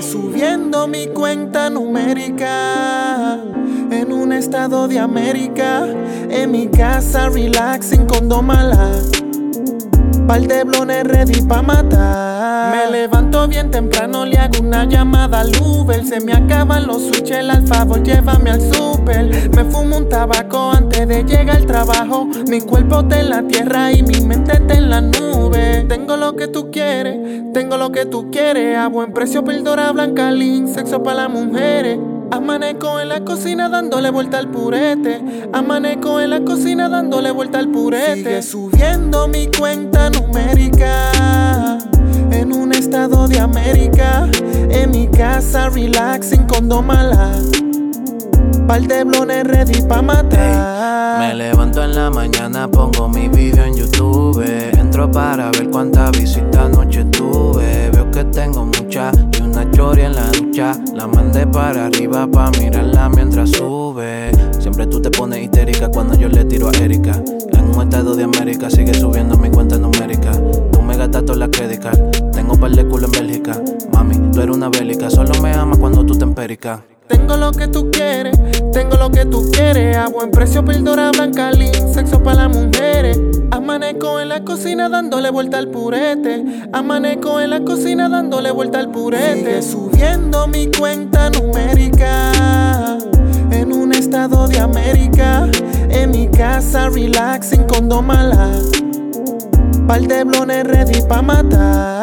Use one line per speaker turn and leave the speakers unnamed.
subiendo mi cuenta numérica. En un estado de América. En mi casa, relaxing con domala. Par de blones ready pa' matar. Me levanto bien temprano, le hago una llamada al Uber. Se me acaban los switches, al favor, llévame al super. Me fumo un tabaco antes de llegar al trabajo. Mi cuerpo está en la tierra y mi mente está en la nube. Tengo lo que tú quieres, tengo lo que tú quieres. A buen precio, píldora blanca, link, sexo para las mujeres. Amanezco en la cocina dándole vuelta al purete. Amanezco en la cocina dándole vuelta al purete. Sigue subiendo mi cuenta numérica. De América. En mi casa, relaxing con domala. Par de blones ready pa' matar.
Me levanto en la mañana, pongo mi video en YouTube. Entro para ver cuántas visitas anoche tuve. Veo que tengo muchas y una choria en la ducha. La mandé para arriba pa' mirarla mientras sube. Siempre tú te pones histérica cuando yo le tiro a Erika. En un estado de América sigue subiendo mi Tengo
lo que tú quieres, tengo lo que tú quieres. A buen precio, píldora blanca, link, sexo para las mujeres. Amanezco en la cocina dándole vuelta al purete. Amanezco en la cocina dándole vuelta al purete. Subiendo mi cuenta numérica. En un estado de América. En mi casa, relaxing con domala. Par de blones ready pa' matar.